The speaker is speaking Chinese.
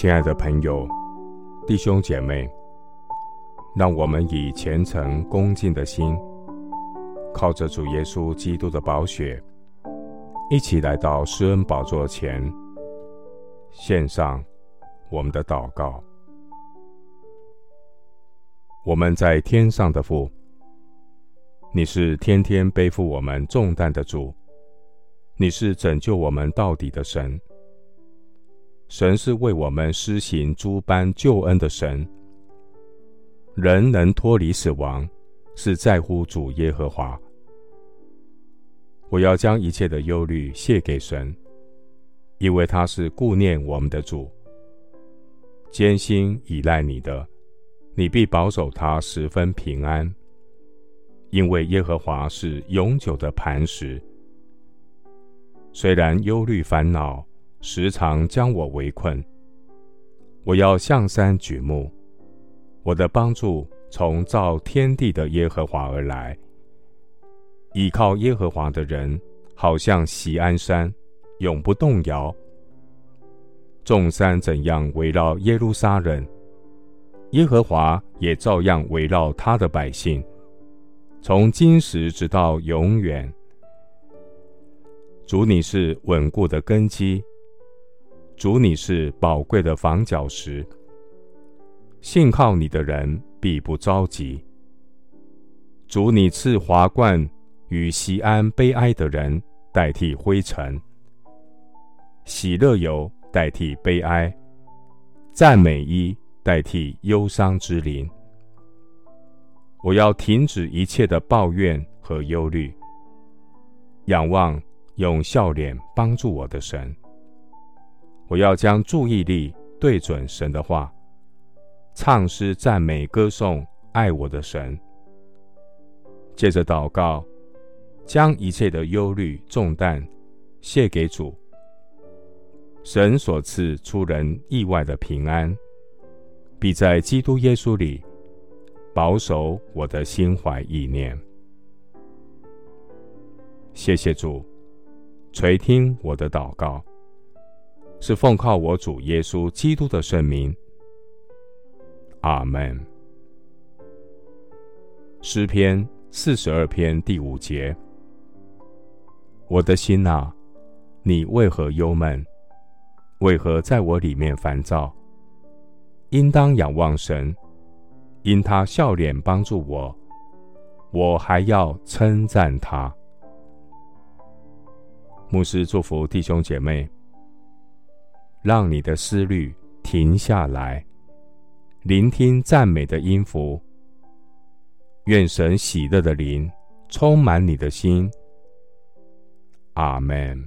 亲爱的朋友、弟兄姐妹，让我们以虔诚恭敬的心，靠着主耶稣基督的宝血，一起来到施恩宝座前，献上我们的祷告。我们在天上的父，你是天天背负我们重担的主，你是拯救我们到底的神。神是为我们施行诸般救恩的神。人能脱离死亡，是在乎主耶和华。我要将一切的忧虑卸给神，因为他是顾念我们的主。艰辛倚赖你的，你必保守他十分平安，因为耶和华是永久的磐石。虽然忧虑烦恼，时常将我围困，我要向山举目，我的帮助从造天地的耶和华而来。倚靠耶和华的人，好像喜安山，永不动摇。众山怎样围绕耶路撒冷，耶和华也照样围绕他的百姓，从今时直到永远。主，你是稳固的根基。主，你是宝贵的房角石，信靠你的人必不着急。主，你赐华冠与锡安悲哀的人代替灰尘，喜乐油代替悲哀，赞美衣代替忧伤之灵。我要停止一切的抱怨和忧虑，仰望用笑脸帮助我的神。我要将注意力对准神的话，唱诗赞美歌颂爱我的神。借着祷告，将一切的忧虑重担卸给主。神所赐出人意外的平安，必在基督耶稣里保守我的心怀意念。谢谢主，垂听我的祷告。是奉靠我主耶稣基督的圣名。阿门。诗篇四十二篇第五节：我的心哪，你为何忧闷？为何在我里面烦躁？应当仰望神，因他笑脸帮助我，我还要称赞他。牧师祝福弟兄姐妹。让你的思虑停下来，聆听赞美的音符。愿神喜乐的灵充满你的心。阿门。